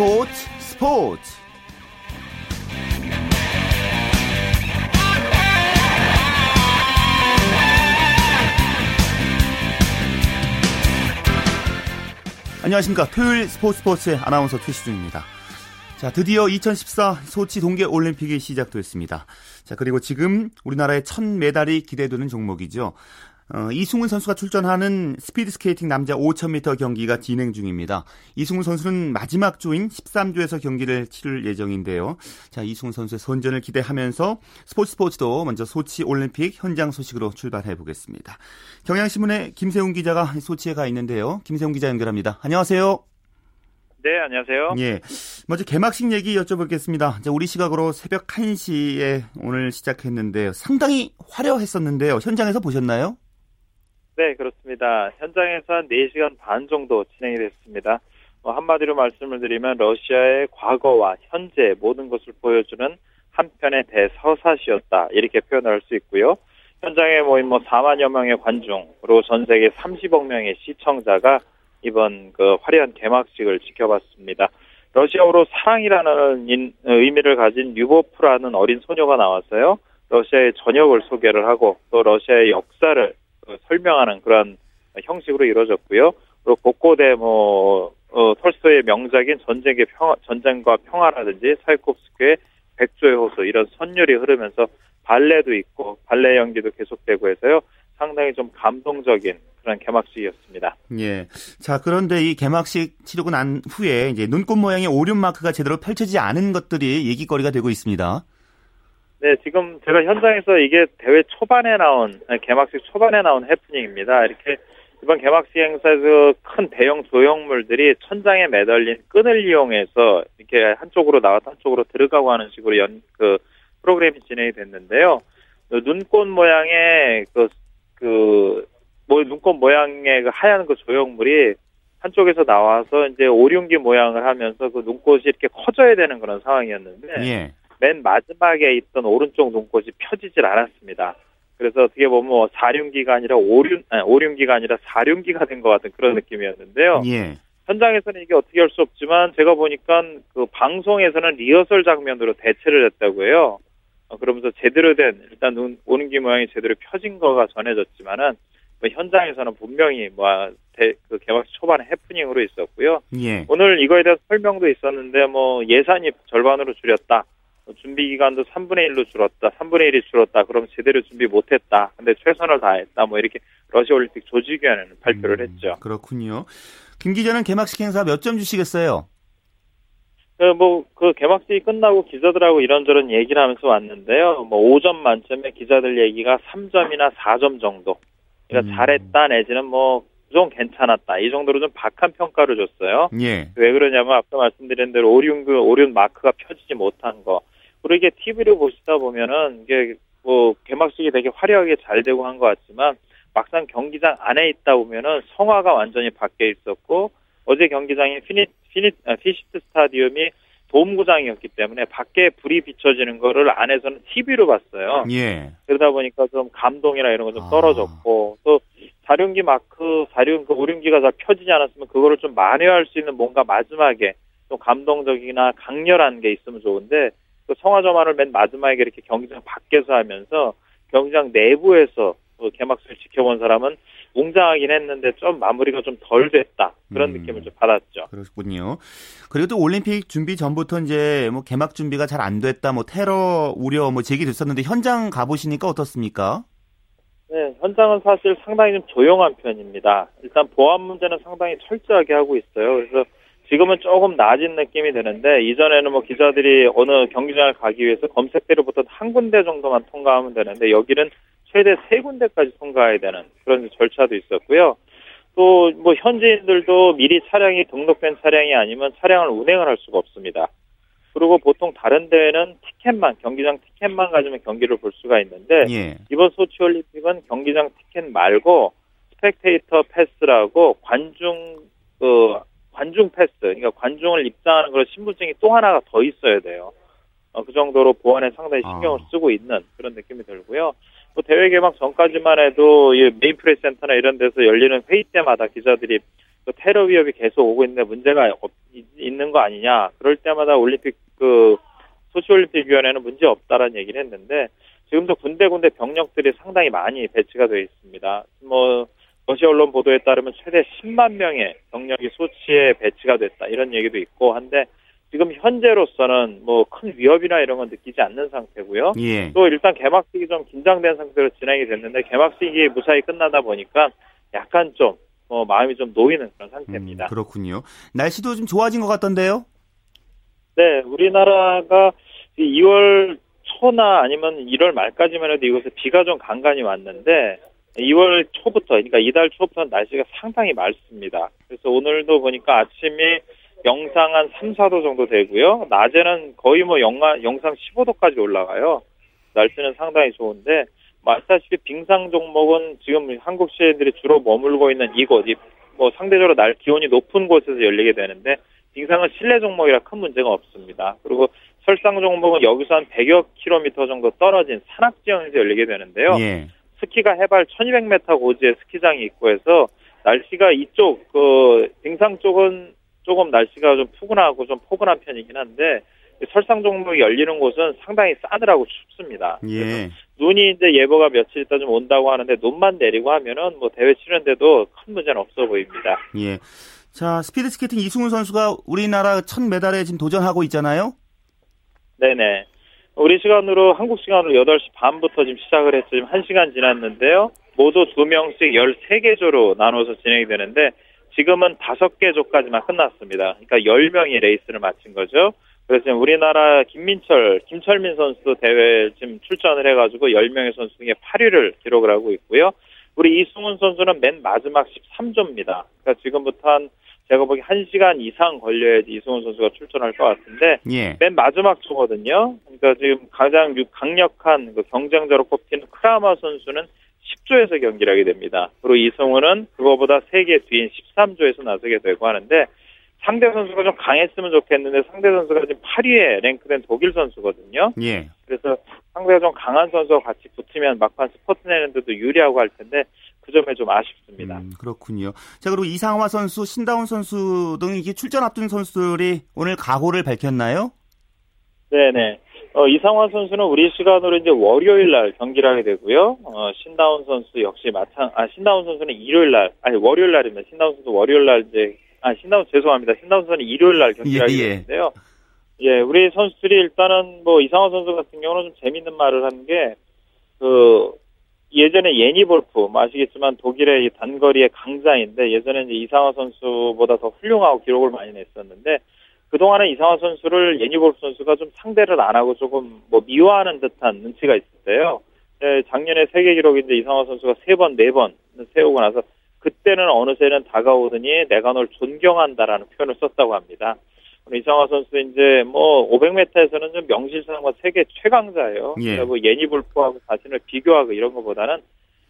스포츠 스포츠. 안녕하십니까. 토요일 스포츠 스포츠의 아나운서 최시중입니다. 자 드디어 2014 소치 동계 올림픽이 시작됐습니다. 자 그리고 지금 우리나라의 첫 메달이 기대되는 종목이죠 어, 이승훈 선수가 출전하는 스피드 스케이팅 남자 5000m 경기가 진행 중입니다. 이승훈 선수는 마지막 조인 13조에서 경기를 치를 예정인데요. 자, 이승훈 선수의 선전을 기대하면서 스포츠 스포츠도 먼저 소치 올림픽 현장 소식으로 출발해 보겠습니다. 경향신문의 김세훈 기자가 소치에 가 있는데요. 김세훈 기자 연결합니다. 안녕하세요. 네, 안녕하세요. 예. 먼저 개막식 얘기 여쭤보겠습니다. 우리 시각으로 새벽 1시에 오늘 시작했는데요. 상당히 화려했었는데요. 현장에서 보셨나요? 네, 그렇습니다. 현장에서 한 4시간 반 정도 진행이 됐습니다. 뭐 한마디로 말씀을 드리면 러시아의 과거와 현재 모든 것을 보여주는 한편의 대서사시였다. 이렇게 표현할 수 있고요. 현장에 모인 뭐 4만여 명의 관중, 그리고 전 세계 30억 명의 시청자가 이번 그 화려한 개막식을 지켜봤습니다. 러시아어로 사랑이라는 의미를 가진 유보프라는 어린 소녀가 나왔어요. 러시아의 전역을 소개를 하고 또 러시아의 역사를 그 설명하는 그런 형식으로 이루어졌고요. 그리고 곳곳에 뭐 어, 톨스토의 명작인 전쟁의 평화, 전쟁과 평화라든지 사이콥스크의 백조의 호수 이런 선율이 흐르면서 발레도 있고 발레 연기도 계속되고 해서요. 상당히 좀 감동적인 그런 개막식이었습니다. 예. 자, 그런데 이 개막식 치르고 난 후에 이제 눈꽃 모양의 오륜 마크가 제대로 펼쳐지지 않은 것들이 얘기거리가 되고 있습니다. 네, 지금 제가 현장에서 이게 대회 초반에 나온 개막식 초반에 나온 해프닝입니다. 이렇게 이번 개막식 행사에서 큰 대형 조형물들이 천장에 매달린 끈을 이용해서 이렇게 한쪽으로 나왔다 한쪽으로 들어가고 하는 식으로 연 그 프로그램이 진행이 됐는데요. 눈꽃 모양의 그, 그, 뭐, 눈꽃 모양의 그 하얀 그 조형물이 한쪽에서 나와서 이제 오륜기 모양을 하면서 그 눈꽃이 이렇게 커져야 되는 그런 상황이었는데. 예. 맨 마지막에 있던 오른쪽 눈꽃이 펴지질 않았습니다. 그래서 어떻게 보면 뭐 사륜기가 아니라 오륜, 아니, 오륜기가 아니라 사륜기가 된 것 같은 그런 느낌이었는데요. 예. 현장에서는 이게 어떻게 할 수 없지만 제가 보니까 그 방송에서는 리허설 장면으로 대체를 했다고 해요. 어, 그러면서 제대로 된 일단 눈 오는 기 모양이 제대로 펴진 거가 전해졌지만은 뭐 현장에서는 분명히 뭐 대, 그 개막식 초반에 해프닝으로 있었고요. 예. 오늘 이거에 대한 설명도 있었는데 뭐 예산이 절반으로 줄였다. 뭐 준비 기간도 3분의 1로 줄었다, 3분의 1이 줄었다, 그럼 제대로 준비 못했다. 근데 최선을 다했다. 뭐 이렇게 러시아 올림픽 조직위원회는 발표를 음, 했죠. 그렇군요. 김 기자는 개막식 행사 몇 점 주시겠어요? 그, 뭐, 그 개막식이 끝나고 기자들하고 이런저런 얘기를 하면서 왔는데요. 뭐, 5점 만점에 기자들 얘기가 3점이나 4점 정도. 그러니까 음. 잘했다, 내지는 뭐, 좀 괜찮았다. 이 정도로 좀 박한 평가를 줬어요. 예. 왜 그러냐면, 아까 말씀드린 대로 오륜, 그, 오륜 마크가 펴지지 못한 거. 그리고 이게 TV를 보시다 보면은 이게 뭐 개막식이 되게 화려하게 잘 되고 한 것 같지만 막상 경기장 안에 있다 보면은 성화가 완전히 밖에 있었고 어제 경기장이 피니 피니 아, 피시트 스타디움이 돔구장이었기 때문에 밖에 불이 비춰지는 거를 안에서는 TV로 봤어요. 예. 그러다 보니까 좀 감동이나 이런 거좀 아. 떨어졌고 아. 또 사륜기 마크 사륜 그 오륜기가 잘 펴지지 않았으면 그거를 좀 만회할 수 있는 뭔가 마지막에 좀 감동적이나 강렬한 게 있으면 좋은데 그 성화점화를 맨 마지막에 이렇게 경기장 밖에서 하면서 경기장 내부에서 그 개막식을 지켜본 사람은 웅장하긴 했는데 좀 마무리가 좀 덜 됐다 그런 음, 느낌을 좀 받았죠. 그렇군요. 그리고 또 올림픽 준비 전부터 이제 뭐 개막 준비가 잘 안 됐다, 뭐 테러 우려 뭐 제기됐었는데 현장 가보시니까 어떻습니까? 네, 현장은 사실 상당히 좀 조용한 편입니다. 일단 보안 문제는 상당히 철저하게 하고 있어요. 그래서 지금은 조금 나아진 느낌이 드는데 이전에는 뭐 기자들이 어느 경기장을 가기 위해서 검색대로 보통 한 군데 정도만 통과하면 되는데 여기는 최대 세 군데까지 통과해야 되는 그런 절차도 있었고요. 또 뭐 현지인들도 미리 차량이 등록된 차량이 아니면 차량을 운행을 할 수가 없습니다. 그리고 보통 다른 대회는 티켓만 경기장 티켓만 가지면 경기를 볼 수가 있는데 예. 이번 소치 올림픽은 경기장 티켓 말고 spectator pass라고 관중 그 관중 패스, 그러니까 관중을 입장하는 그런 신분증이 또 하나가 더 있어야 돼요. 어, 그 정도로 보안에 상당히 신경을 아. 쓰고 있는 그런 느낌이 들고요. 뭐 대회 개막 전까지만 해도 이 메인 프레스 센터나 이런 데서 열리는 회의 때마다 기자들이 그 테러 위협이 계속 오고 있는데 문제가 없, 있는 거 아니냐. 그럴 때마다 올림픽 그 소치올림픽위원회는 문제 없다라는 얘기를 했는데 지금도 군데군데 병력들이 상당히 많이 배치가 되어 있습니다. 뭐 러시아 언론 보도에 따르면 최대 10만 명의 병력이 소치에 배치가 됐다 이런 얘기도 있고 한데 지금 현재로서는 뭐 큰 위협이나 이런 건 느끼지 않는 상태고요. 예. 또 일단 개막식이 좀 긴장된 상태로 진행이 됐는데 개막식이 무사히 끝나다 보니까 약간 좀 어, 마음이 좀 놓이는 그런 상태입니다. 음, 그렇군요. 날씨도 좀 좋아진 것 같던데요? 네, 우리나라가 2월 초나 아니면 1월 말까지만 해도 이곳에 비가 좀 간간히 왔는데 2월 초부터 그러니까 이달 초부터 날씨가 상당히 맑습니다. 그래서 오늘도 보니까 아침이 영상 한 3, 4도 정도 되고요. 낮에는 거의 뭐 영하, 영상 15도까지 올라가요. 날씨는 상당히 좋은데 말다시피 빙상 종목은 지금 한국 시민들이 주로 머물고 있는 이곳, 뭐 상대적으로 날 기온이 높은 곳에서 열리게 되는데 빙상은 실내 종목이라 큰 문제가 없습니다. 그리고 설상 종목은 여기서 한 100여 킬로미터 정도 떨어진 산악 지형에서 열리게 되는데요. 예. 스키가 해발 1200m 고지에 스키장이 있고 해서 날씨가 이쪽 그 빙상 쪽은 조금 날씨가 좀 푸근하고 좀 포근한 편이긴 한데 설상 종목이 열리는 곳은 상당히 싸늘하고 춥습니다. 예. 눈이 이제 예보가 며칠 있다 좀 온다고 하는데 눈만 내리고 하면은 뭐 대회 치는데도 큰 문제는 없어 보입니다. 예. 자, 스피드 스케이팅 이승훈 선수가 우리나라 첫 메달에 지금 도전하고 있잖아요. 네네. 우리 시간으로 한국 시간으로 8시 반부터 지금 시작을 했죠. 지금 1시간 지났는데요. 모두 2명씩 13개 조로 나눠서 진행이 되는데 지금은 5개 조까지만 끝났습니다. 그러니까 10명이 레이스를 마친 거죠. 그래서 지금 우리나라 김민철, 김철민 선수도 대회 지금 출전을 해가지고 10명의 선수 중에 8위를 기록을 하고 있고요. 우리 이승훈 선수는 맨 마지막 13조입니다. 그러니까 지금부터 한 제가 보기 1시간 이상 걸려야지 이승훈 선수가 출전할 것 같은데 예. 맨 마지막 초거든요. 그러니까 지금 가장 강력한 그 경쟁자로 꼽히는 크라마 선수는 10조에서 경기를 하게 됩니다. 그리고 이승훈은 그거보다 3개 뒤인 13조에서 나서게 되고 하는데 상대 선수가 좀 강했으면 좋겠는데 상대 선수가 지금 8위에 랭크된 독일 선수거든요. 예. 그래서 상대가 좀 강한 선수와 같이 붙으면 막판 스포트 내는데도 유리하고 할 텐데 그 점에 좀 아쉽습니다. 음, 그렇군요. 자, 그리고 이상화 선수, 신다운 선수 등 이게 출전 앞둔 선수들이 오늘 각오를 밝혔나요? 네네. 어, 이상화 선수는 우리 시간으로 이제 월요일 날 경기를 하게 되고요. 어, 신다운 선수 역시 마찬, 아, 신다운 선수는 일요일 날, 아니, 월요일 날입니다. 신다운 선수 월요일 날 이제, 아, 신다운, 죄송합니다. 신다운 선수는 일요일 날 경기를 예, 하게 예. 되는데요. 예, 우리 선수들이 일단은 뭐 이상화 선수 같은 경우는 좀 재밌는 말을 하는 게, 그, 예전에 예니 볼프, 뭐 아시겠지만 독일의 이 단거리의 강자인데 예전에 이제 이상화 선수보다 더 훌륭하고 기록을 많이 냈었는데 그동안에 이상화 선수를 예니 볼프 선수가 좀 상대를 안 하고 조금 뭐 미워하는 듯한 눈치가 있었대요. 네, 작년에 세계 기록인데 이상화 선수가 세 번, 네 번 세우고 나서 그때는 어느새는 다가오더니 내가 널 존경한다라는 표현을 썼다고 합니다. 이상화 선수 이제 뭐 500m에서는 좀 명실상부한 세계 최강자예요. 예. 뭐 예니볼프하고 자신을 비교하고 이런 것보다는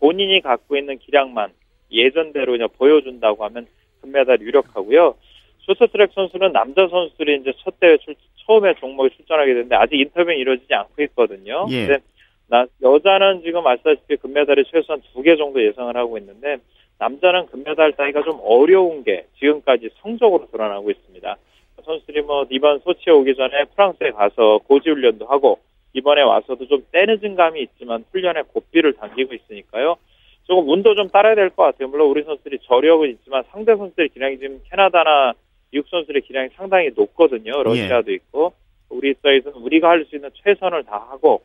본인이 갖고 있는 기량만 예전대로 그냥 보여준다고 하면 금메달 유력하고요. 쇼트트랙 선수는 남자 선수들이 이제 첫 대회 출, 처음에 종목에 출전하게 되는데 아직 인터뷰는 이루어지지 않고 있거든요. 예. 근데 나, 여자는 지금 아시다시피 금메달이 최소한 두 개 정도 예상을 하고 있는데 남자는 금메달 따기가 좀 어려운 게 지금까지 성적으로 드러나고 있습니다. 선수들이 뭐 이번 소치에 오기 전에 프랑스에 가서 고지 훈련도 하고 이번에 와서도 좀 때늦은 감이 있지만 훈련에 고삐를 당기고 있으니까요. 조금 운도 좀 따라야 될 것 같아요. 물론 우리 선수들이 저력은 있지만 상대 선수들의 기량이 지금 캐나다나 미국 선수들의 기량이 상당히 높거든요. 러시아도 있고 우리 입장에서는 우리가 할 수 있는 최선을 다하고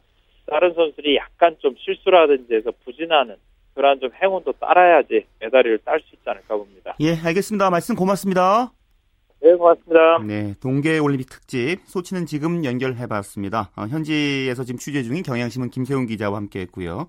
다른 선수들이 약간 좀 실수라든지 해서 부진하는 그러한 좀 행운도 따라야지 메달을 딸 수 있지 않을까 봅니다. 예, 알겠습니다. 말씀 고맙습니다. 네, 고맙습니다. 네, 동계올림픽 특집 소치는 지금 연결해봤습니다. 어, 현지에서 지금 취재 중인 경향신문 김세훈 기자와 함께했고요.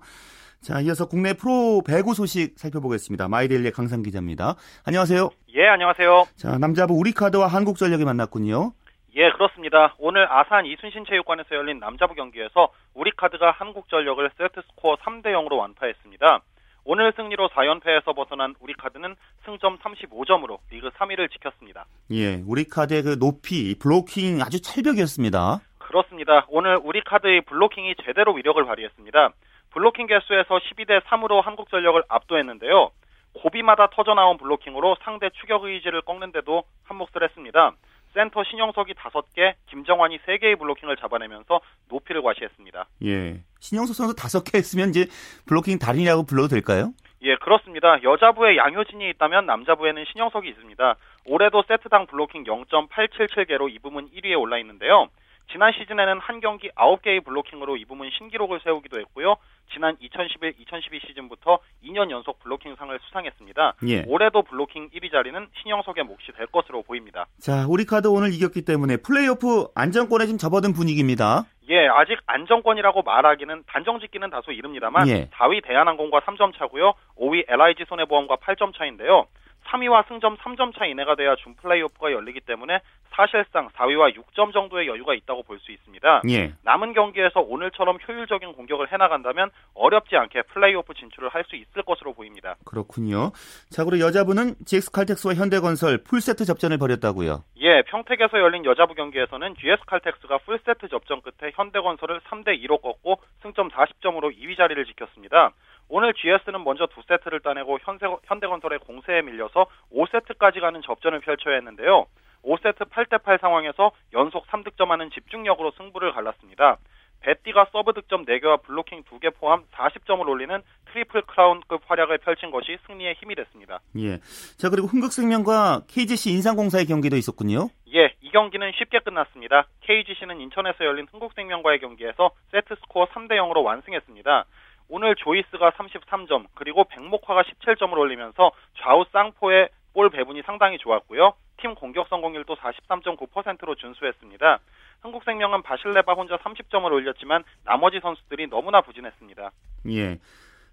자, 이어서 국내 프로 배구 소식 살펴보겠습니다. 마이데일리의 강상 기자입니다. 안녕하세요. 예, 안녕하세요. 자, 남자부 우리카드와 한국전력이 만났군요. 예, 그렇습니다. 오늘 아산 이순신 체육관에서 열린 남자부 경기에서 우리카드가 한국전력을 세트 스코어 3대 0으로 완파했습니다. 오늘 승리로 4연패에서 벗어난 우리 카드는 승점 35점으로 리그 3위를 지켰습니다. 예, 우리 카드의 그 높이, 블로킹 아주 철벽이었습니다. 그렇습니다. 오늘 우리 카드의 블로킹이 제대로 위력을 발휘했습니다. 블로킹 개수에서 12대 3으로 한국전력을 압도했는데요. 고비마다 터져나온 블로킹으로 상대 추격 의지를 꺾는데도 한몫을 했습니다. 센터 신영석이 5개, 김정환이 3개의 블로킹을 잡아내면서 높이를 과시했습니다. 예. 신영석 선수 5개 했으면 이제 블로킹 달인이라고 불러도 될까요? 예, 그렇습니다. 여자부에 양효진이 있다면 남자부에는 신영석이 있습니다. 올해도 세트당 블로킹 0.877개로 이 부문 1위에 올라 있는데요. 지난 시즌에는 한 경기 9개의 블로킹으로 이 부문 신기록을 세우기도 했고요. 지난 2011, 2012 시즌부터 2년 연속 블로킹 상을 수상했습니다. 예. 올해도 블로킹 1위 자리는 신영석의 몫이 될 것으로 보입니다. 자, 우리 카드 오늘 이겼기 때문에 플레이오프 안정권에 좀 접어든 분위기입니다. 예, 아직 안정권이라고 말하기는 단정 짓기는 다소 이릅니다만 예. 4위 대한항공과 3점 차고요. 5위 LIG 손해보험과 8점 차인데요. 3위와 승점 3점 차 이내가 돼야 준 플레이오프가 열리기 때문에 사실상 4위와 6점 정도의 여유가 있다고 볼 수 있습니다. 예. 남은 경기에서 오늘처럼 효율적인 공격을 해나간다면 어렵지 않게 플레이오프 진출을 할 수 있을 것으로 보입니다. 그렇군요. 자, 그리고 여자분은 GX 칼텍스와 현대건설 풀세트 접전을 벌였다고요. 예, 평택에서 열린 여자부 경기에서는 GS 칼텍스가 풀세트 접전 끝에 현대건설을 3대 2로 꺾고 승점 40점으로 2위 자리를 지켰습니다. 오늘 GS는 먼저 두 세트를 따내고 현세, 현대 건설의 공세에 밀려서 5세트까지 가는 접전을 펼쳐야 했는데요. 5세트 8대8 상황에서 연속 3득점하는 집중력으로 승부를 갈랐습니다. 베띠가 서브 득점 4개와 블로킹 2개 포함 40점을 올리는 트리플 크라운급 활약을 펼친 것이 승리의 힘이 됐습니다. 예. 자, 그리고 흥국생명과 KGC 인상공사의 경기도 있었군요. 예, 이 경기는 쉽게 끝났습니다. KGC는 인천에서 열린 흥국생명과의 경기에서 세트 스코어 3대 0으로 완승했습니다. 오늘 조이스가 33점, 그리고 백목화가 17점을 올리면서 좌우 쌍포의 볼 배분이 상당히 좋았고요. 팀 공격 성공률도 43.9%로 준수했습니다. 한국생명은 바실레바 혼자 30점을 올렸지만 나머지 선수들이 너무나 부진했습니다. 예.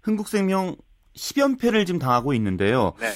흥국생명 10연패를 지금 당하고 있는데요. 네.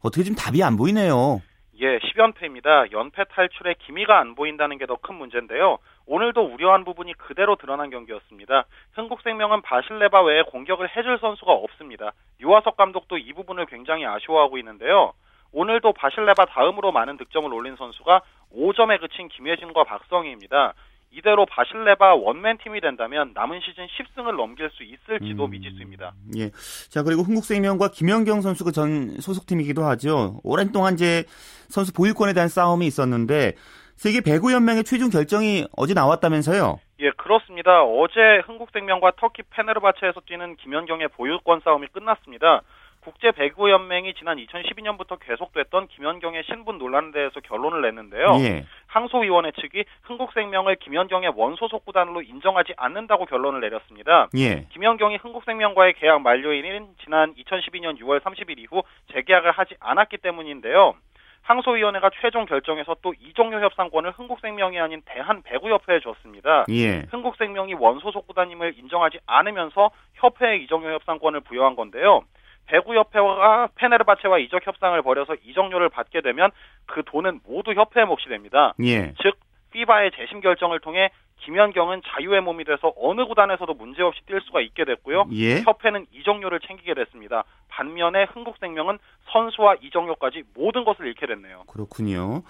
어떻게 좀 답이 안 보이네요. 예, 10연패입니다. 연패 탈출에 기미가 안 보인다는 게 더 큰 문제인데요. 오늘도 우려한 부분이 그대로 드러난 경기였습니다. 흥국생명은 바실레바 외에 공격을 해줄 선수가 없습니다. 유화석 감독도 이 부분을 굉장히 아쉬워하고 있는데요. 오늘도 바실레바 다음으로 많은 득점을 올린 선수가 5점에 그친 김혜진과 박성희입니다. 이대로 바실레바 원맨 팀이 된다면 남은 시즌 10승을 넘길 수 있을지도 음, 미지수입니다. 예. 자, 그리고 흥국생명과 김연경 선수가 전 소속팀이기도 하죠. 오랜 동안 이제 선수 보유권에 대한 싸움이 있었는데 세계 배구 연맹의 최종 결정이 어제 나왔다면서요? 예, 그렇습니다. 어제 흥국생명과 터키 페네르바체에서 뛰는 김연경의 보유권 싸움이 끝났습니다. 국제 배구 연맹이 지난 2012년부터 계속됐던 김연경의 신분 논란에 대해서 결론을 냈는데요. 예. 항소위원회 측이 흥국생명을 김연경의 원소속 구단으로 인정하지 않는다고 결론을 내렸습니다. 예. 김연경이 흥국생명과의 계약 만료일인 지난 2012년 6월 30일 이후 재계약을 하지 않았기 때문인데요. 항소위원회가 최종 결정에서 또 이종료 협상권을 흥국생명이 아닌 대한배구협회에 줬습니다. 예. 흥국생명이 원소속 구단임을 인정하지 않으면서 협회에 이적료 협상권을 부여한 건데요. 배구협회와 페네르바체와 이적 협상을 벌여서 이적료를 받게 되면 그 돈은 모두 협회의 몫이 됩니다. 예. 즉 피바의 재심 결정을 통해 김연경은 자유의 몸이 돼서 어느 구단에서도 문제없이 뛸 수가 있게 됐고요. 예. 협회는 이적료를 챙기게 됐습니다. 반면에 흥국생명은 선수와 이적료까지 모든 것을 잃게 됐네요. 그렇군요.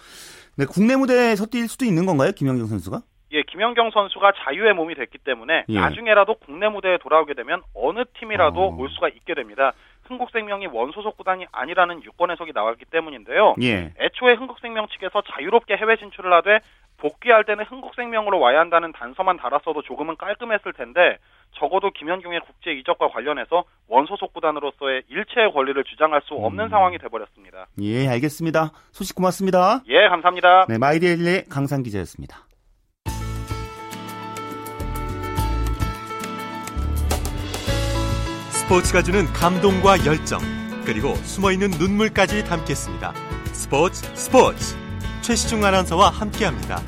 네, 국내 무대에서 뛸 수도 있는 건가요? 김연경 선수가? 예, 김연경 선수가 자유의 몸이 됐기 때문에 예. 나중에라도 국내 무대에 돌아오게 되면 어느 팀이라도 어. 올 수가 있게 됩니다. 흥국생명이 원소속 구단이 아니라는 유권 해석이 나왔기 때문인데요. 예. 애초에 흥국생명 측에서 자유롭게 해외 진출을 하되 복귀할 때는 흥국생명으로 와야 한다는 단서만 달았어도 조금은 깔끔했을 텐데 적어도 김연경의 국제 이적과 관련해서 원소속 구단으로서의 일체의 권리를 주장할 수 없는 음. 상황이 돼버렸습니다. 예, 알겠습니다. 소식 고맙습니다. 예, 감사합니다. 네, 마이데일리의 강상 기자였습니다. 스포츠가 주는 감동과 열정, 그리고 숨어있는 눈물까지 담겠습니다. 스포츠 스포츠 최시중 아나운서와 함께합니다.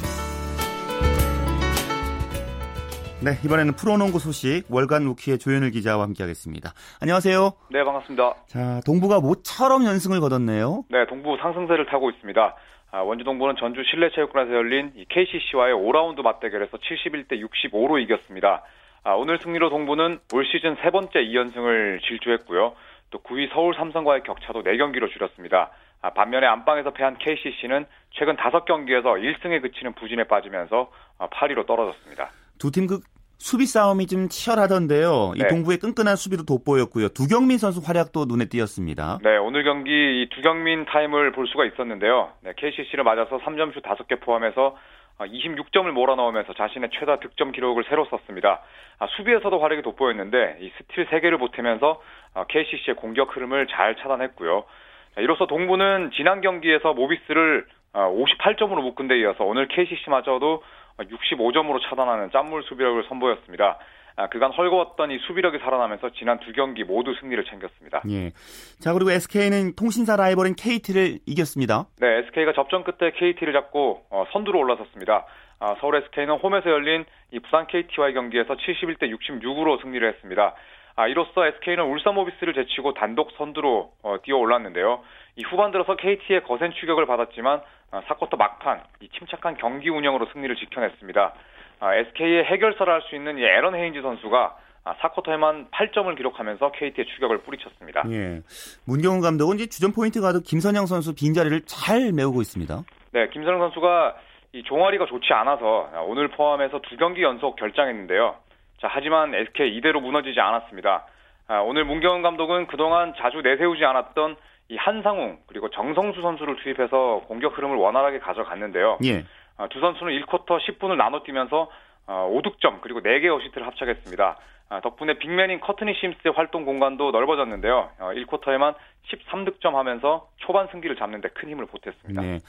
네, 이번에는 프로농구 소식 월간 루키의 조현일 기자와 함께하겠습니다. 안녕하세요. 네, 반갑습니다. 자, 동부가 모처럼 연승을 거뒀네요. 네, 동부 상승세를 타고 있습니다. 아, 원주 동부는 전주 실내체육관에서 열린 이 KCC와의 5라운드 맞대결에서 71대 65로 이겼습니다. 아, 오늘 승리로 동부는 올 시즌 세 번째 2연승을 질주했고요. 또 9위 서울 삼성과의 격차도 4경기로 줄였습니다. 아, 반면에 안방에서 패한 KCC는 최근 5경기에서 1승에 그치는 부진에 빠지면서 아, 8위로 떨어졌습니다. 두팀그 수비 싸움이 좀 치열하던데요. 이 네. 동부의 끈끈한 수비도 돋보였고요. 두경민 선수 활약도 눈에 띄었습니다. 네, 오늘 경기 이 두경민 타임을 볼 수가 있었는데요. 네, KCC를 맞아서 3점슛 5개 포함해서 26점을 몰아넣으면서 자신의 최다 득점 기록을 새로 썼습니다. 아, 수비에서도 활약이 돋보였는데 이 스틸 3개를 보태면서 아, KCC의 공격 흐름을 잘 차단했고요. 자, 이로써 동부는 지난 경기에서 모비스를 58점으로 묶은 데 이어서 오늘 KCC마저도 65점으로 차단하는 짠물 수비력을 선보였습니다. 아, 그간 헐거웠던 이 수비력이 살아나면서 지난 두 경기 모두 승리를 챙겼습니다. 예. 자, 그리고 SK는 통신사 라이벌인 KT를 이겼습니다. 네, SK가 접전 끝에 KT를 잡고 어, 선두로 올라섰습니다. 아, 서울 SK는 홈에서 열린 이 부산 KT와의 경기에서 71대 66으로 승리를 했습니다. 아, 이로써 SK는 울산 모비스를 제치고 단독 선두로 어, 뛰어 올랐는데요. 이 후반 들어서 KT의 거센 추격을 받았지만 아, 사쿼터 막판 이 침착한 경기 운영으로 승리를 지켜냈습니다. 아, SK의 해결사를 할 수 있는 이 에런 헤인즈 선수가 아, 4쿼터에만 8점을 기록하면서 KT의 추격을 뿌리쳤습니다. 예. 문경훈 감독은 이제 주전 포인트 가드 김선영 선수 빈자리를 잘 메우고 있습니다. 네, 김선영 선수가 이 종아리가 좋지 않아서 오늘 포함해서 두 경기 연속 결장했는데요. 자, 하지만 SK 이대로 무너지지 않았습니다. 아, 오늘 문경은 감독은 그동안 자주 내세우지 않았던 이 한상웅 그리고 정성수 선수를 투입해서 공격 흐름을 원활하게 가져갔는데요. 예. 아, 두 선수는 1쿼터 10분을 나눠 뛰면서 어, 5득점 그리고 4개 어시스트를 합작했습니다. 아, 덕분에 빅맨인 커트니 심스의 활동 공간도 넓어졌는데요. 어, 1쿼터에만 13득점 하면서 초반 승기를 잡는 데 큰 힘을 보탰습니다. 네.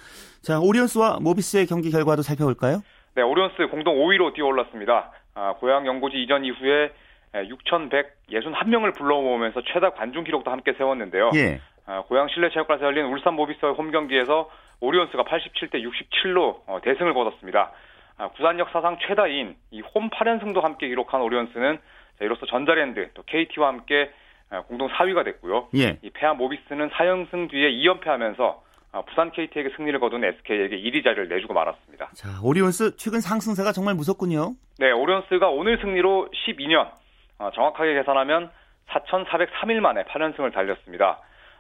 자, 오리온스와 모비스의 경기 결과도 살펴볼까요? 네, 오리온스 공동 5위로 뛰어올랐습니다. 아, 고양 연고지 이전 이후에 6,161명을 불러모으면서 최다 관중 기록도 함께 세웠는데요. 예. 아, 고향 실내체육관에서 열린 울산 모비스와의 홈 경기에서 오리온스가 87대 67로 어, 대승을 거뒀습니다. 아, 구산역 사상 최다인 이 홈 8연승도 함께 기록한 오리온스는 자, 이로써 전자랜드 또 KT와 함께 아, 공동 4위가 됐고요. 예. 이 패한 모비스는 4연승 뒤에 2연패하면서 아, 부산 KT에게 승리를 거둔 SK에게 1위 자리를 내주고 말았습니다. 자, 오리온스 최근 상승세가 정말 무섭군요. 네, 오리온스가 오늘 승리로 12년, 어, 정확하게 계산하면 4,403일 만에 8연승을 달렸습니다.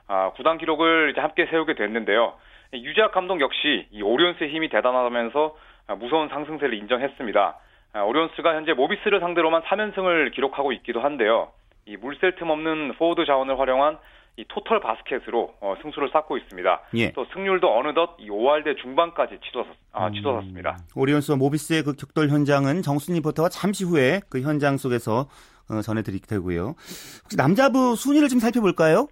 아, 구단 기록을 이제 함께 세우게 됐는데요. 이 유재학 감독 역시 이 오리온스의 힘이 대단하다면서 아, 무서운 상승세를 인정했습니다. 아, 오리온스가 현재 모비스를 상대로만 3연승을 기록하고 있기도 한데요. 이 물샐 틈 없는 포워드 자원을 활용한 이 토털 바스켓으로 어, 승수를 쌓고 있습니다. 예. 또 승률도 어느덧 이 5할 대 중반까지 치솟았, 아, 치솟았습니다. 오리온스와 모비스의 그 격돌 현장은 정순 리포터가 잠시 후에 그 현장 속에서 어, 전해드릴 테고요. 혹시 남자부 순위를 좀 살펴볼까요?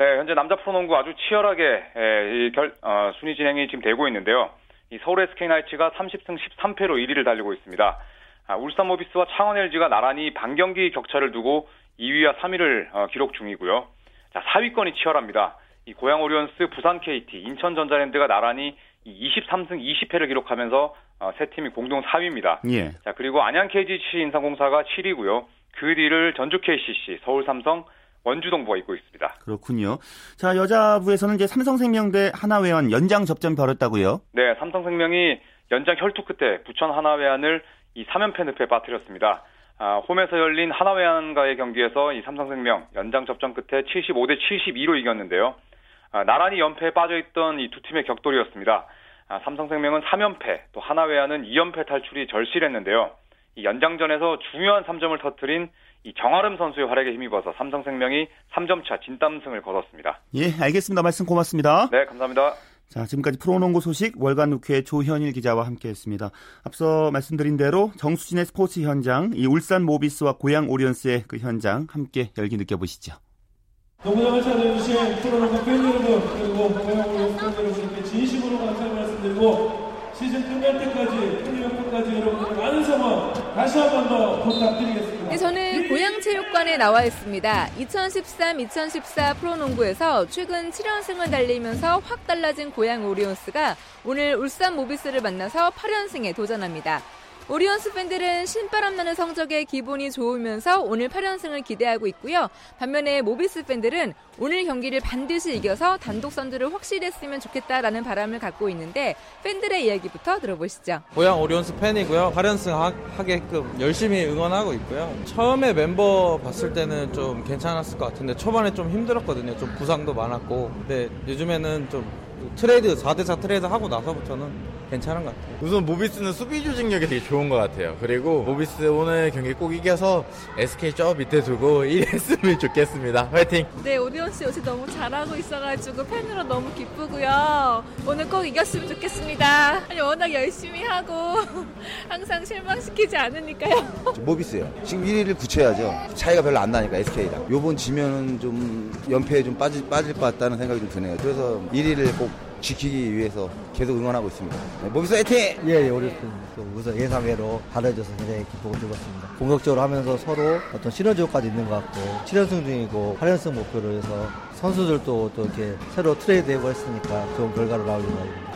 네, 현재 남자 프로농구 아주 치열하게 에, 이 결, 어, 순위 진행이 지금 되고 있는데요. 이 서울 SK나이츠가 30승 13패로 1위를 달리고 있습니다. 아, 울산 모비스와 창원 LG가 나란히 반경기 격차를 두고 2위와 3위를 어, 기록 중이고요. 자, 4위권이 치열합니다. 이 고양 오리온스, 부산 KT, 인천 전자랜드가 나란히 이 23승 20패를 기록하면서 어, 세 팀이 공동 4위입니다. 예. 자, 그리고 안양 KGC 인삼공사가 7위고요. 그 뒤를 전주 KCC, 서울 삼성, 원주동부가 잇고 있습니다. 그렇군요. 자, 여자부에서는 이제 삼성생명대 하나회원 연장 접전 벌였다고요? 네, 삼성생명이 연장 혈투 끝에 부천 하나회안을 이 3연패 늪에 빠뜨렸습니다. 아, 홈에서 열린 하나회안과의 경기에서 이 삼성생명 연장 접전 끝에 75대 72로 이겼는데요. 아, 나란히 연패에 빠져있던 이 두 팀의 격돌이었습니다. 아, 삼성생명은 3연패, 또 하나회안은 2연패 탈출이 절실했는데요. 이 연장전에서 중요한 3점을 터뜨린 이 정아름 선수의 활약에 힘입어서 삼성생명이 3점차 진땀승을 거뒀습니다. 예, 알겠습니다. 말씀 고맙습니다. 네, 감사합니다. 자, 지금까지 프로농구 소식 월간 루크의 조현일 기자와 함께했습니다. 앞서 말씀드린 대로 정수진의 스포츠 현장, 이 울산 모비스와 고양 오리온스의 그 현장 함께 열기 느껴보시죠. 농구장을 찾아주신 프로농구 팬 여러분 그리고 고양 오리온스 팬 여러분께 진심으로 감사의 말씀드리고 시즌 끝날 때까지 플레이오프까지 여러분들 많은 성원 다시 한 번 더 부탁드리겠습니다. 네, 저는 고양체육관에 나와 있습니다. 2013-2014 프로농구에서 최근 7연승을 달리면서 확 달라진 고양 오리온스가 오늘 울산 모비스를 만나서 8연승에 도전합니다. 오리온스 팬들은 신바람 나는 성적에 기분이 좋으면서 오늘 8연승을 기대하고 있고요. 반면에 모비스 팬들은 오늘 경기를 반드시 이겨서 단독 선두를 확실히 했으면 좋겠다라는 바람을 갖고 있는데 팬들의 이야기부터 들어보시죠. 고양 오리온스 팬이고요. 8연승 하, 하게끔 열심히 응원하고 있고요. 처음에 멤버 봤을 때는 좀 괜찮았을 것 같은데 초반에 좀 힘들었거든요. 좀 부상도 많았고. 근데 요즘에는 좀 트레이드 4대4 트레이드 하고 나서부터는 괜찮은 것 같아요. 우선 모비스는 수비 조직력이 되게 좋은 것 같아요. 그리고 모비스 오늘 경기 꼭 이겨서 SK 저 밑에 두고 1위 했으면 좋겠습니다. 화이팅! 네, 오디온 씨 요새 너무 잘하고 있어가지고 팬으로 너무 기쁘고요. 오늘 꼭 이겼으면 좋겠습니다. 아니, 워낙 열심히 하고 항상 실망시키지 않으니까요. 모비스요. 지금 1위를 굳혀야죠. 차이가 별로 안 나니까 SK랑. 요번 지면은 좀 연패에 좀 빠질, 빠질 것 같다는 생각이 좀 드네요. 그래서 1위를 꼭 지키기 위해서 계속 응원하고 있습니다. 네, 모비스 화이팅! 예, 예, 우리 또 우선 예상외로 받아줘서 굉장히 기쁘고 즐겁습니다. 공격적으로 하면서 서로 어떤 시너지 효과도 있는 것 같고 7연승 중이고 8연승 목표로 해서 선수들도 또 이렇게 새로 트레이드해고 했으니까 좋은 결과로 나올 생각입니다.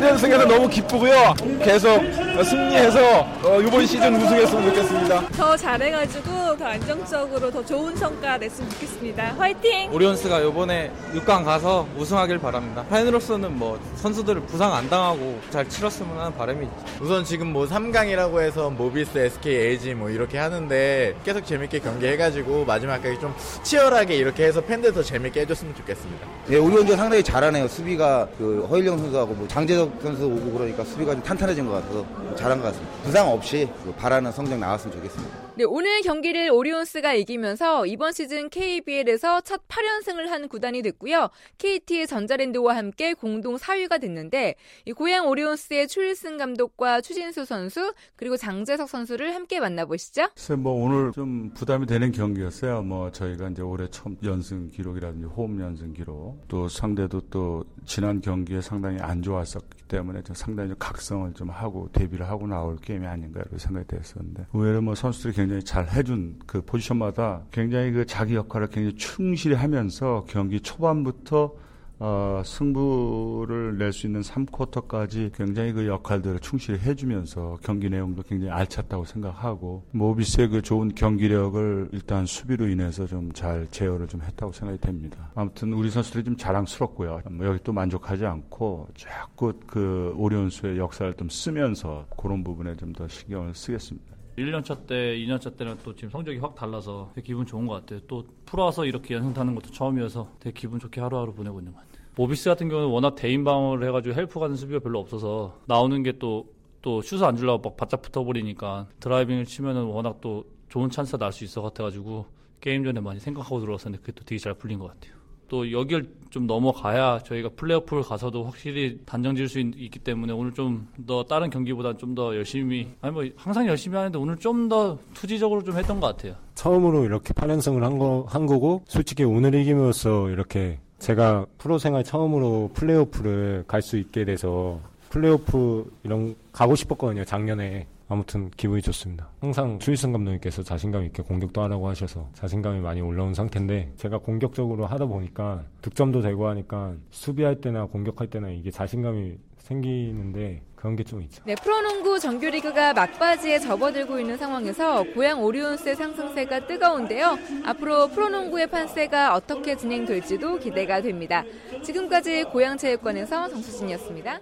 8연승해서 너무 기쁘고요. 계속 승리해서 어, 이번 시즌 우승했으면 좋겠습니다. 더 잘해가지고 더 안정적으로 더 좋은 성과 냈으면 좋겠습니다. 화이팅! 오리온스가 요번에 6강 가서 우승하길 바랍니다. 팬으로서는 뭐 선수들을 부상 안 당하고 잘 치렀으면 하는 바람이 있죠. 우선 지금 뭐 3강이라고 해서 모비스, SK, LG 뭐 이렇게 하는데 계속 재밌게 경기해가지고 마지막까지 좀 치열하게 이렇게 해서 팬들 더 재밌게 해줬으면 좋겠습니다. 네, 오리온즈가 상당히 잘하네요. 수비가 그 허일영 선수하고 뭐 장재석 선수 오고 그러니까 수비가 좀 탄탄해진 것 같아서 잘한 것 같습니다. 부상 없이 그 바라는 성적 나왔으면 좋겠습니다. 네, 오늘 경기를 오리온스가 이기면서 이번 시즌 KBL에서 첫 8연승을 한 구단이 됐고요. KT의 전자랜드와 함께 공동 4위가 됐는데 이 고향 오리온스의 추일승 감독과 추진수 선수 그리고 장재석 선수를 함께 만나보시죠. 글쎄 뭐 오늘 좀 부담이 되는 경기였어요. 뭐 저희가 이제 올해 처음 연승 기록이라든지 홈 연승 기록 또 상대도 또 지난 경기에 상당히 안 좋았었기 때문에 좀 상당히 좀 각성을 좀 하고 대비를 하고 나올 게임이 아닌가 이렇게 생각이 됐었는데 의외로 뭐 선수들이 굉장히 잘 해준 그 포지션마다 굉장히 그 자기 역할을 굉장히 충실히 하면서 경기 초반부터 어, 승부를 낼 수 있는 3쿼터까지 굉장히 그 역할들을 충실히 해주면서 경기 내용도 굉장히 알찼다고 생각하고 모비스의 그 좋은 경기력을 일단 수비로 인해서 좀 잘 제어를 좀 했다고 생각이 됩니다. 아무튼 우리 선수들이 좀 자랑스럽고요. 뭐 여기 또 만족하지 않고 자꾸 그 오리온수의 역사를 좀 쓰면서 그런 부분에 좀 더 신경을 쓰겠습니다. 1년차 때, 2년차 때는 또 지금 성적이 확 달라서 되게 기분 좋은 것 같아요. 또 와서 이렇게 연승 타는 것도 처음이어서 되게 기분 좋게 하루하루 보내고 있는 것 같아요. 모비스 같은 경우는 워낙 대인 방어를 해가지고 헬프 가는 수비가 별로 없어서 나오는 게 또 또 슛을 안 주려고 막 바짝 붙어버리니까 드라이빙을 치면은 워낙 또 좋은 찬스가 날 수 있어 같아가지고 게임 전에 많이 생각하고 들어왔었는데 그게 또 되게 잘 풀린 것 같아요. 또 여기를 좀 넘어가야 저희가 플레이오프를 가서도 확실히 단정 지을 수 있, 기 때문에 오늘 좀 더 다른 경기보다 좀 더 열심히 아니 뭐 항상 열심히 하는데 오늘 좀 더 투지적으로 좀 했던 것 같아요. 처음으로 이렇게 8연승을 한, 거, 한 거고 솔직히 오늘 이김으로써 이렇게 제가 프로 생활 처음으로 플레이오프를 갈 수 있게 돼서 플레이오프 이런 가고 싶었거든요 작년에 아무튼 기분이 좋습니다. 항상 추일승 감독님께서 자신감 있게 공격도 하라고 하셔서 자신감이 많이 올라온 상태인데 제가 공격적으로 하다 보니까 득점도 되고 하니까 수비할 때나 공격할 때나 이게 자신감이 생기는데 그런 게 좀 있죠. 네, 프로농구 정규리그가 막바지에 접어들고 있는 상황에서 고양 오리온스의 상승세가 뜨거운데요. 앞으로 프로농구의 판세가 어떻게 진행될지도 기대가 됩니다. 지금까지 고양체육관에서 정수진이었습니다.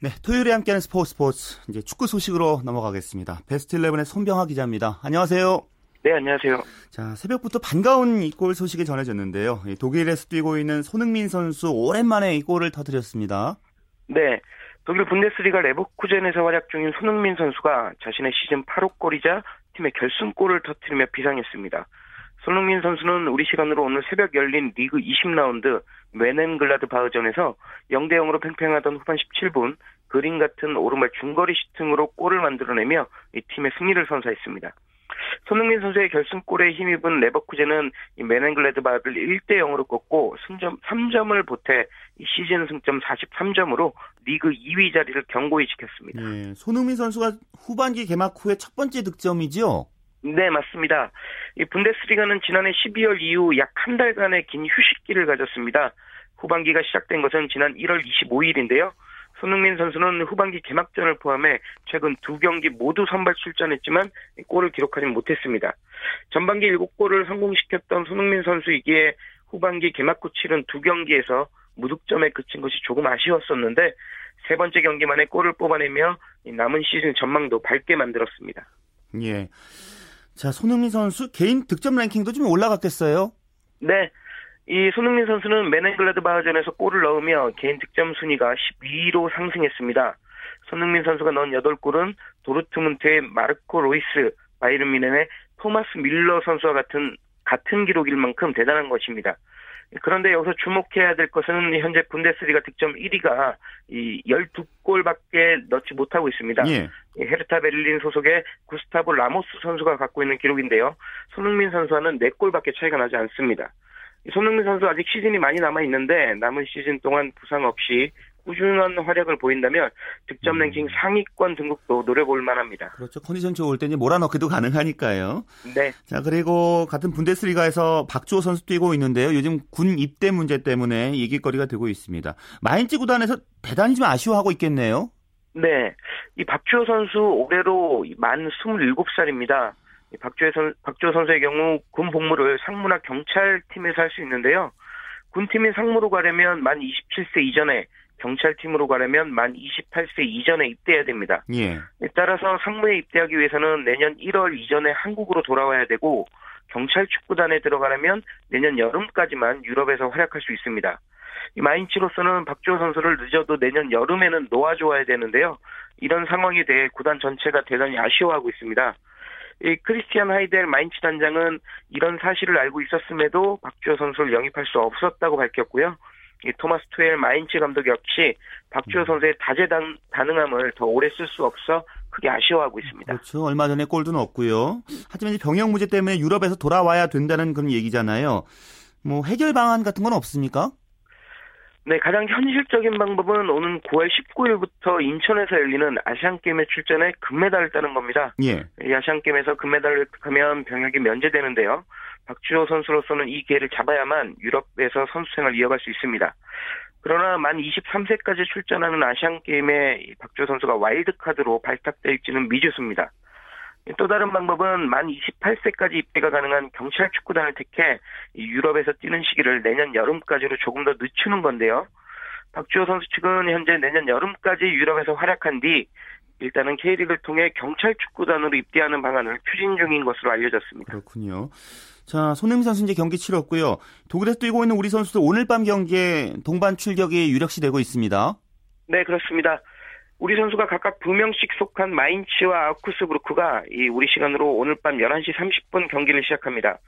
네, 토요일에 함께하는 스포츠 스포츠 이제 축구 소식으로 넘어가겠습니다. 베스트 11의 손병하 기자입니다. 안녕하세요. 네, 안녕하세요. 자, 새벽부터 반가운 이 골 소식이 전해졌는데요. 독일에서 뛰고 있는 손흥민 선수 오랜만에 이 골을 터뜨렸습니다. 네, 독일 분데스리가 레버쿠젠에서 활약 중인 손흥민 선수가 자신의 시즌 8호 골이자 팀의 결승골을 터뜨리며 비상했습니다. 손흥민 선수는 우리 시간으로 오늘 새벽 열린 리그 20라운드 묀헨글라트바흐전에서 0대 0으로 팽팽하던 후반 17분 그림 같은 오른발 중거리 슈팅으로 골을 만들어내며 이 팀의 승리를 선사했습니다. 손흥민 선수의 결승골에 힘입은 레버쿠젠은 묀헨글라트바흐를 1대 0으로 꺾고 승점 3점을 보태 시즌 승점 43점으로 리그 2위 자리를 견고히 지켰습니다. 네, 손흥민 선수가 후반기 개막 후에 첫 번째 득점이죠? 네, 맞습니다. 이 분데스리가는 지난해 12월 이후 약 한 달간의 긴 휴식기를 가졌습니다. 후반기가 시작된 것은 지난 1월 25일인데요. 손흥민 선수는 후반기 개막전을 포함해 최근 두 경기 모두 선발 출전했지만 골을 기록하지 못했습니다. 전반기 7골을 성공시켰던 손흥민 선수이기에 후반기 개막 후 치른 두 경기에서 무득점에 그친 것이 조금 아쉬웠었는데 세 번째 경기만에 골을 뽑아내며 남은 시즌 전망도 밝게 만들었습니다. 예. 자, 손흥민 선수 개인 득점 랭킹도 좀 올라갔겠어요? 네. 이 손흥민 선수는 메넨글라드바흐전에서 골을 넣으며 개인 득점 순위가 12위로 상승했습니다. 손흥민 선수가 넣은 8골은 도르트문트의 마르코 로이스, 바이른 미넨의 토마스 밀러 선수와 같은 같은 기록일 만큼 대단한 것입니다. 그런데 여기서 주목해야 될 것은 현재 분데스리가 득점 1위가 이 12골밖에 넣지 못하고 있습니다. 예. 헤르타 베를린 소속의 구스타보 라모스 선수가 갖고 있는 기록인데요. 손흥민 선수와는 4골밖에 차이가 나지 않습니다. 손흥민 선수 아직 시즌이 많이 남아 있는데 남은 시즌 동안 부상 없이 꾸준한 활약을 보인다면 득점 랭킹 상위권 등극도 노려볼 만합니다. 그렇죠. 컨디션 좋을 때 이제 몰아넣기도 가능하니까요. 네. 자, 그리고 같은 분데스리가에서 박주호 선수 뛰고 있는데요. 요즘 군 입대 문제 때문에 얘기거리가 되고 있습니다. 마인츠 구단에서 대단히 좀 아쉬워하고 있겠네요. 네. 이 박주호 선수 올해로 만 27살입니다. 박주호, 선, 박주호 선수의 경우 군 복무를 상무나 경찰팀에서 할 수 있는데요. 군팀인 상무로 가려면 만 27세 이전에 경찰팀으로 가려면 만 28세 이전에 입대해야 됩니다. 예. 따라서 상무에 입대하기 위해서는 내년 1월 이전에 한국으로 돌아와야 되고 경찰 축구단에 들어가려면 내년 여름까지만 유럽에서 활약할 수 있습니다. 마인츠로서는 박주호 선수를 늦어도 내년 여름에는 놓아줘야 되는데요. 이런 상황에 대해 구단 전체가 대단히 아쉬워하고 있습니다. 이 크리스티안 하이델 마인츠 단장은 이런 사실을 알고 있었음에도 박주호 선수를 영입할 수 없었다고 밝혔고요. 이 토마스 투엘 마인츠 감독 역시 박주호 선수의 다재다능함을 더 오래 쓸 수 없어 크게 아쉬워하고 있습니다. 그렇죠. 얼마 전에 골도 넣었고요. 하지만 병역 문제 때문에 유럽에서 돌아와야 된다는 그런 얘기잖아요. 뭐 해결 방안 같은 건 없습니까? 네, 가장 현실적인 방법은 오는 9월 19일부터 인천에서 열리는 아시안게임에 출전해 금메달을 따는 겁니다. 예. 이 아시안게임에서 금메달을 획득하면 병역이 면제되는데요. 박주호 선수로서는 이 기회를 잡아야만 유럽에서 선수 생활을 이어갈 수 있습니다. 그러나 만 23세까지 출전하는 아시안게임에 박주호 선수가 와일드카드로 발탁될지는 미지수입니다. 또 다른 방법은 만 28세까지 입대가 가능한 경찰 축구단을 택해 유럽에서 뛰는 시기를 내년 여름까지로 조금 더 늦추는 건데요. 박주호 선수 측은 현재 내년 여름까지 유럽에서 활약한 뒤 일단은 K리그를 통해 경찰 축구단으로 입대하는 방안을 추진 중인 것으로 알려졌습니다. 그렇군요. 자, 손흥민 선수 이제 경기 치렀고요. 독일에서 뛰고 있는 우리 선수들 오늘 밤 경기에 동반 출격이 유력시 되고 있습니다. 네, 그렇습니다. 우리 선수가 각각 두 명씩 속한 마인츠와 아우쿠스부르크가 이 우리 시간으로 오늘 밤 11시 30분 경기를 시작합니다.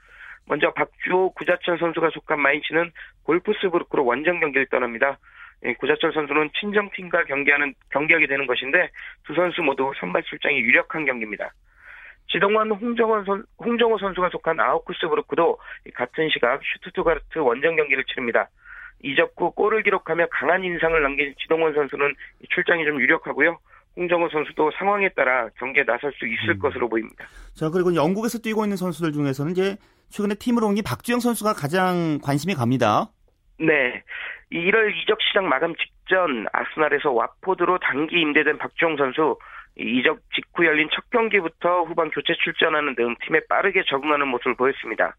먼저 박주호, 구자철 선수가 속한 마인츠는 골프스부르크로 원정 경기를 떠납니다. 구자철 선수는 친정팀과 경기하는 경기하게 되는 것인데 두 선수 모두 선발 출장이 유력한 경기입니다. 지동원 홍정원 선, 홍정호 선수가 속한 아우쿠스부르크도 같은 시각 슈투트가르트 원정 경기를 치릅니다. 이적 후 골을 기록하며 강한 인상을 남긴 지동원 선수는 출장이 좀 유력하고요. 홍정호 선수도 상황에 따라 경기에 나설 수 있을 음. 것으로 보입니다. 자, 그리고 영국에서 뛰고 있는 선수들 중에서는 이제 최근에 팀으로 옮긴 박주영 선수가 가장 관심이 갑니다. 네. 1월 이적 시장 마감 직전 아스날에서 왓포드로 단기 임대된 박주영 선수 이적 직후 열린 첫 경기부터 후반 교체 출전하는 등 팀에 빠르게 적응하는 모습을 보였습니다.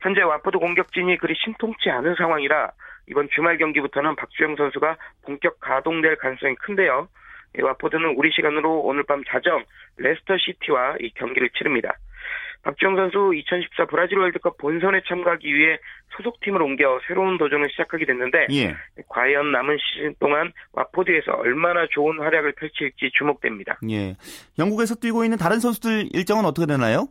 현재 왓포드 공격진이 그리 신통치 않은 상황이라 이번 주말 경기부터는 박주영 선수가 본격 가동될 가능성이 큰데요. 왓포드는 우리 시간으로 오늘 밤 자정 레스터 시티와 이 경기를 치릅니다. 박주영 선수 2014 브라질 월드컵 본선에 참가하기 위해 소속팀을 옮겨 새로운 도전을 시작하게 됐는데 예. 과연 남은 시즌 동안 왓포드에서 얼마나 좋은 활약을 펼칠지 주목됩니다. 예. 영국에서 뛰고 있는 다른 선수들 일정은 어떻게 되나요?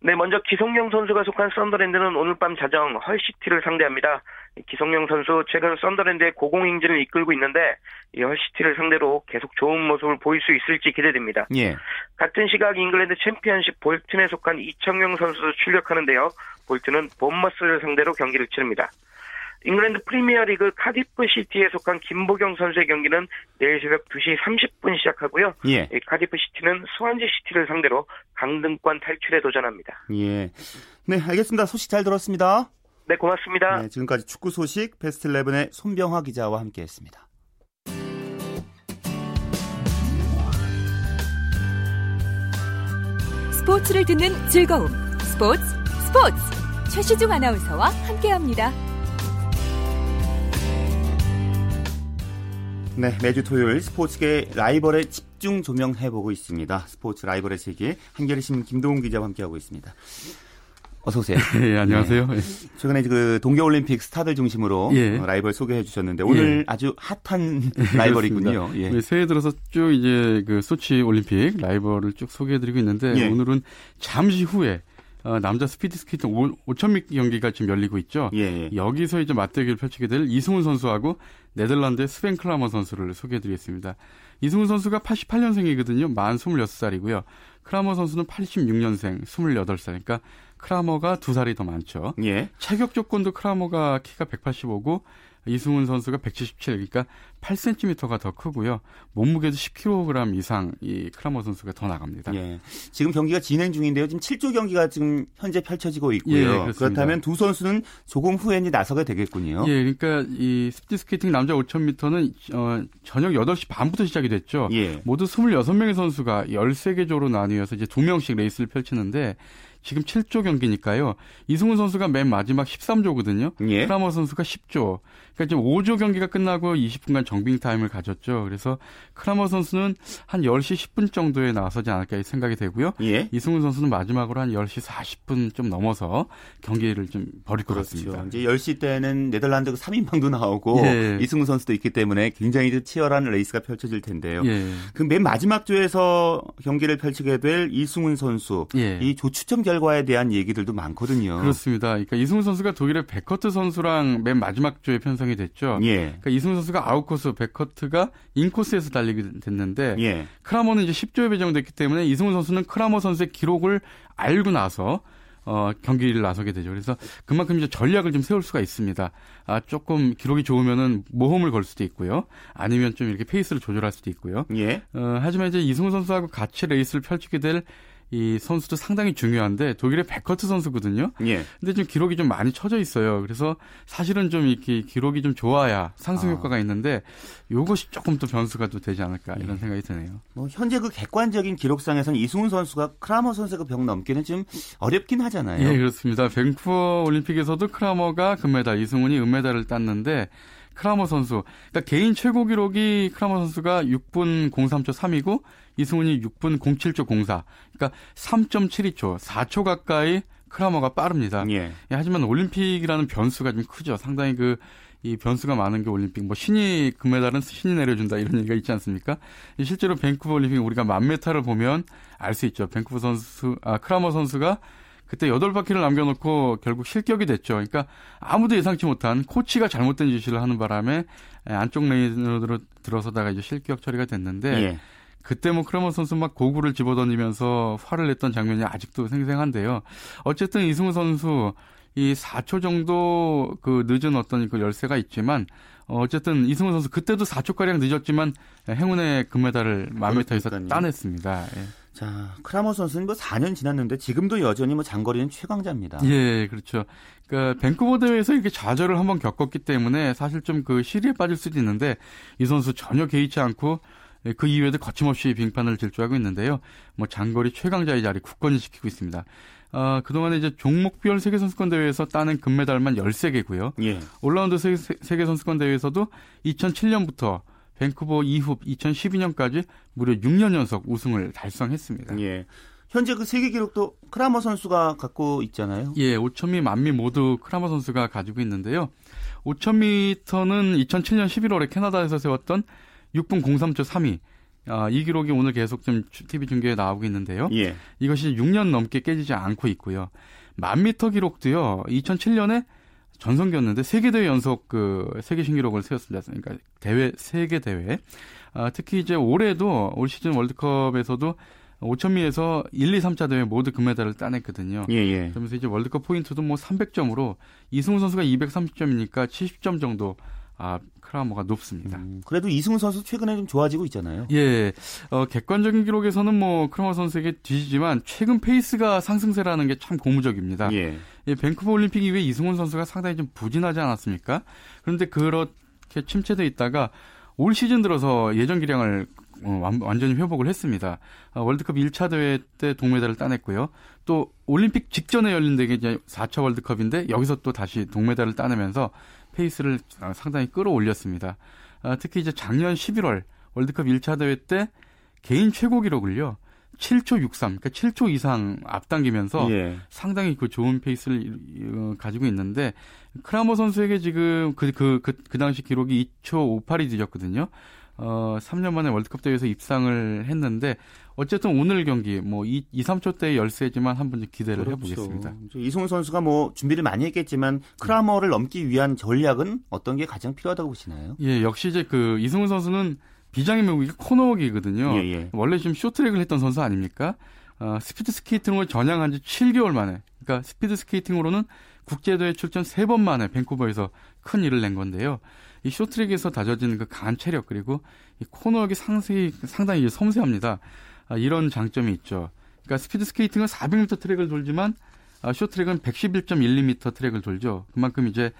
네, 먼저 기성용 선수가 속한 썬더랜드는 오늘 밤 자정 헐시티를 상대합니다. 기성용 선수 최근 썬더랜드의 고공행진을 이끌고 있는데 이 헐시티를 상대로 계속 좋은 모습을 보일 수 있을지 기대됩니다. 예. 같은 시각 잉글랜드 챔피언십 볼튼에 속한 이청용 선수도 출격하는데요. 볼튼은 본머스를 상대로 경기를 치릅니다. 잉글랜드 프리미어리그 카디프 시티에 속한 김보경 선수의 경기는 내일 새벽 2시 30분 시작하고요. 예. 이 카디프 시티는 스완지 시티를 상대로 강등권 탈출에 도전합니다. 예. 네, 알겠습니다. 소식 잘 들었습니다. 네, 고맙습니다. 네, 지금까지 축구 소식 베스트 11의 손병화 기자와 함께했습니다. 스포츠를 듣는 즐거움. 스포츠, 스포츠. 최시중 아나운서와 함께합니다. 네, 매주 토요일 스포츠계 라이벌에 집중 조명해보고 있습니다. 스포츠 라이벌의 세계 한겨레신문 김동훈 기자와 함께하고 있습니다. 어서 오세요. 예, 안녕하세요. 네. 최근에 그 동계올림픽 스타들 중심으로 예. 어, 라이벌 소개해 주셨는데 오늘 예. 아주 핫한 라이벌이군요. 예. 네, 새해 들어서 쭉 이제 그 소치 올림픽 라이벌을 쭉 소개해 드리고 있는데 예. 오늘은 잠시 후에 어, 남자 스피드 스케이팅 5,000m 경기가 지금 열리고 있죠. 예, 여기서 이제 맞대결을 펼치게 될 이승훈 선수하고 네덜란드의 스벤 크라머 선수를 소개해드리겠습니다. 이승훈 선수가 88년생이거든요. 만 26살이고요. 크라머 선수는 86년생, 28살. 그러니까 크라머가 두 살이 더 많죠. 예. 체격 조건도 크라머가 키가 185고 이승훈 선수가 177, 그러니까 8cm가 더 크고요. 몸무게도 10kg 이상 이 크라머 선수가 더 나갑니다. 예. 지금 경기가 진행 중인데요. 지금 7조 경기가 지금 현재 펼쳐지고 있고요. 예. 그렇다면 두 선수는 조금 후에 이제 나서게 되겠군요. 예, 그러니까 이 스피드 스케이팅 남자 5,000m는 어, 저녁 8시 반부터 시작이 됐죠. 예. 모두 26명의 선수가 13개 조로 나뉘어서 이제 2명씩 레이스를 펼치는데 지금 7조 경기니까요. 이승훈 선수가 맨 마지막 13조거든요. 예. 크라머 선수가 10조. 그러니까 지금 5조 경기가 끝나고 20분간 정빙 타임을 가졌죠. 그래서 크라머 선수는 한 10시 10분 정도에 나서지 않을까 생각이 되고요. 예. 이승훈 선수는 마지막으로 한 10시 40분 좀 넘어서 경기를 좀 벌일 것 같습니다. 그렇죠. 이제 10시 때는 네덜란드 3인방도 나오고 예. 이승훈 선수도 있기 때문에 굉장히 치열한 레이스가 펼쳐질 텐데요. 예. 그 맨 마지막 조에서 경기를 펼치게 될 이승훈 선수 예. 이 조추첨 결과에 대한 얘기들도 많거든요. 그렇습니다. 그러니까 이승훈 선수가 독일의 베커트 선수랑 맨 마지막 조에 편성 이 됐죠. 예. 그러니까 이승훈 선수가 아웃코스, 베커트가 인코스에서 달리게 됐는데 예. 크라머는 이제 10조에 배정됐기 때문에 이승훈 선수는 크라머 선수의 기록을 알고 나서 어, 경기를 나서게 되죠. 그래서 그만큼 이제 전략을 좀 세울 수가 있습니다. 아, 조금 기록이 좋으면은 모험을 걸 수도 있고요. 아니면 좀 이렇게 페이스를 조절할 수도 있고요. 예. 어, 하지만 이제 이승훈 선수하고 같이 레이스를 펼치게 될 이 선수도 상당히 중요한데 독일의 베커트 선수거든요. 예. 근데 좀 기록이 좀 많이 쳐져 있어요. 그래서 사실은 좀 이렇게 기록이 좀 좋아야 상승 아. 효과가 있는데 요것이 조금 또 변수가 또 되지 않을까 이런 생각이 드네요. 뭐 현재 그 객관적인 기록상에서는 이승훈 선수가 크라머 선수의 벽 넘기는 좀 어렵긴 하잖아요. 예, 그렇습니다. 밴쿠버 올림픽에서도 크라머가 금메달, 이승훈이 은메달을 땄는데 크라머 선수, 그러니까 개인 최고 기록이 크라머 선수가 6분 03초 3이고 이승훈이 6분 07초 04. 그러니까 3.72초, 4초 가까이 크라머가 빠릅니다. 예. 예, 하지만 올림픽이라는 변수가 좀 크죠. 상당히 그, 이 변수가 많은 게 올림픽. 뭐 신이 금메달은 신이 내려준다 이런 얘기가 있지 않습니까? 이 실제로 밴쿠버 올림픽 우리가 만 메타를 보면 알 수 있죠. 밴쿠버 선수, 아, 크라머 선수가 그때 여덟 바퀴를 남겨놓고 결국 실격이 됐죠. 그러니까 아무도 예상치 못한 코치가 잘못된 지시를 하는 바람에 안쪽 레인으로 들어서다가 이제 실격 처리가 됐는데 예. 그때 뭐 크라머 선수 막 고글을 집어던지면서 화를 냈던 장면이 아직도 생생한데요. 어쨌든 이승훈 선수 이 4초 정도 그 늦은 어떤 그 열세가 있지만 어, 어쨌든 이승훈 선수 그때도 4초 가량 늦었지만 행운의 금메달을 만미터에서 따냈습니다. 예. 자, 크라머 선수는 뭐 4년 지났는데 지금도 여전히 뭐 장거리는 최강자입니다. 예, 그렇죠. 그러니까 밴쿠버 대회에서 이렇게 좌절을 한번 겪었기 때문에 사실 좀 그 시리에 빠질 수도 있는데 이 선수 전혀 개의치 않고 그 이후에도 거침없이 빙판을 질주하고 있는데요. 뭐 장거리 최강자의 자리 굳건히 지키고 있습니다. 어, 그동안에 이제 종목별 세계선수권 대회에서 따낸 금메달만 13개고요. 예. 올라운드 세계, 세계 선수권 대회에서도 2007년부터 밴쿠버 이후 2012년까지 무려 6년 연속 우승을 달성했습니다. 예. 현재 그 세계 기록도 크라머 선수가 갖고 있잖아요. 예, 5,000미, 만미 모두 크라머 선수가 가지고 있는데요. 5,000m는 2007년 11월에 캐나다에서 세웠던 6분 03초 3이. 아, 이 기록이 오늘 계속 좀 TV 중계에 나오고 있는데요. 예. 이것이 6년 넘게 깨지지 않고 있고요. 만 미터 기록도요. 2007년에 전성기였는데 세계 대회 연속 그 세계 신기록을 세웠습니다. 그러니까 대회 세계 대회. 아, 특히 이제 올해도 올 시즌 월드컵에서도 5,000미에서 1, 2, 3차 대회 모두 금메달을 따냈거든요. 예, 예. 그러면서 이제 월드컵 포인트도 뭐 300점으로 이승훈 선수가 230점이니까 70점 정도 아, 크라머가 높습니다. 음, 그래도 이승훈 선수 최근에 좀 좋아지고 있잖아요. 예, 어, 객관적인 기록에서는 뭐 크라머 선수에게 뒤지지만 최근 페이스가 상승세라는 게 참 고무적입니다. 예. 예, 밴쿠버 올림픽 이후에 이승훈 선수가 상당히 좀 부진하지 않았습니까? 그런데 그렇게 침체돼 있다가 올 시즌 들어서 예전 기량을 어, 완, 완전히 회복을 했습니다. 어, 월드컵 1차 대회 때 동메달을 따냈고요. 또 올림픽 직전에 열린 게 이제 4차 월드컵인데 여기서 또 다시 동메달을 따내면서 페이스를 어, 상당히 끌어올렸습니다. 아, 특히 이제 작년 11월 월드컵 1차 대회 때 개인 최고 기록을요. 7초 63, 그러니까 7초 이상 앞당기면서 예. 상당히 그 좋은 페이스를 어, 가지고 있는데 크라모 선수에게 지금 그그 그 그 당시 기록이 2초 58이 뒤졌거든요. 어, 3년 만에 월드컵 대회에서 입상을 했는데 어쨌든 오늘 경기 뭐 2, 2 3초 대 열세지만 한번 기대를 그렇죠. 해보겠습니다. 이승훈 선수가 뭐 준비를 많이 했겠지만 크라머를 넘기 위한 전략은 어떤 게 가장 필요하다고 보시나요? 예, 역시 이제 그 이승훈 선수는 비장의 매국이 코너웍이거든요. 예, 예. 원래 지금 쇼트랙을 했던 선수 아닙니까? 어, 스피드 스케이팅으로 전향한 지 7개월 만에, 그러니까 스피드 스케이팅으로는 국제대회 출전 3번 만에 밴쿠버에서 큰 일을 낸 건데요. 이 쇼트랙에서 다져진 그 강한 체력 그리고 이 코너웍이 상당히, 상당히 섬세합니다. 아, 이런 장점이 있죠. 그러니까 스피드 스케이팅은 400m 트랙을 돌지만 아, 쇼트랙은 111.12m 트랙을 돌죠. 그만큼 이제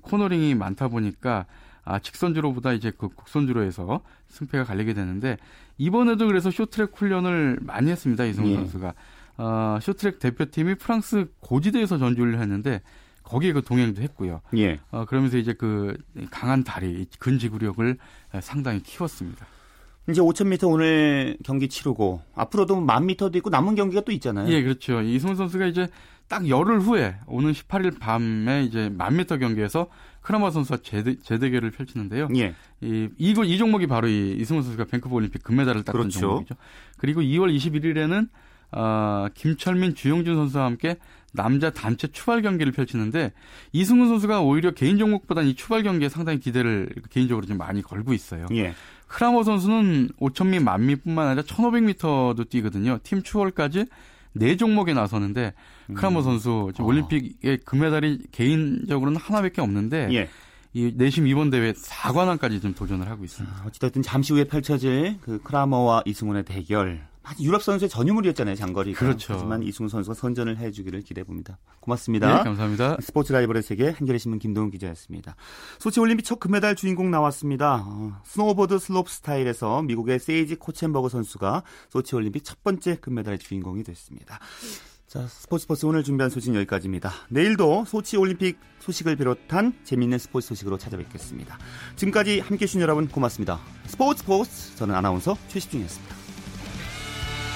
코너링이 많다 보니까 아, 직선주로보다 이제 그 곡선주로 해서 승패가 갈리게 되는데 이번에도 그래서 쇼트랙 훈련을 많이 했습니다. 이승훈 예. 선수가. 어, 쇼트랙 대표팀이 프랑스 고지대에서 전주를 했는데 거기에 그 동행도 했고요. 예. 어, 그러면서 이제 그 강한 다리, 근지구력을 상당히 키웠습니다. 이제 5,000m 오늘 경기 치르고 앞으로도 10,000m도 있고 남은 경기가 또 있잖아요. 예, 그렇죠. 이승훈 선수가 이제 딱 열흘 후에 오는 18일 밤에 이제 1000m 경기에서 크라마 선수와 재대, 재대결을 펼치는데요. 예. 이, 이거, 이 종목이 바로 이 이승훈 선수가 밴쿠버 올림픽 금메달을 땄던 그렇죠. 종목이죠. 그리고 2월 21일에는 어, 김철민, 주영준 선수와 함께 남자 단체 추발 경기를 펼치는데 이승훈 선수가 오히려 개인 종목보다는 이 추발 경기에 상당히 기대를 개인적으로 좀 많이 걸고 있어요. 예. 크라머 선수는 5,000미, 만미뿐만 아니라 1,500m도 뛰거든요. 팀 추월까지 네 종목에 나서는데 크라머 선수 지금 올림픽의 금메달이 개인적으로는 하나밖에 없는데 예. 이 내심 이번 대회 4관왕까지 좀 도전을 하고 있습니다. 아, 어찌됐든 잠시 후에 펼쳐질 그 크라머와 이승훈의 대결. 유럽 선수의 전유물이었잖아요, 장거리가. 그렇죠. 하지만 이승훈 선수가 선전을 해주기를 기대해 봅니다. 고맙습니다. 네, 감사합니다. 스포츠 라이벌의 세계 한겨레 신문 김동훈 기자였습니다. 소치 올림픽 첫 금메달 주인공 나왔습니다. 어, 스노우보드 슬롭 스타일에서 미국의 세이지 코첸버그 선수가 소치 올림픽 첫 번째 금메달의 주인공이 됐습니다. 자, 스포츠 스포츠 오늘 준비한 소식 여기까지입니다. 내일도 소치 올림픽 소식을 비롯한 재미있는 스포츠 소식으로 찾아뵙겠습니다. 지금까지 함께 해주신 여러분 고맙습니다. 스포츠 스포츠 저는 아나운서 최시중이었습니다.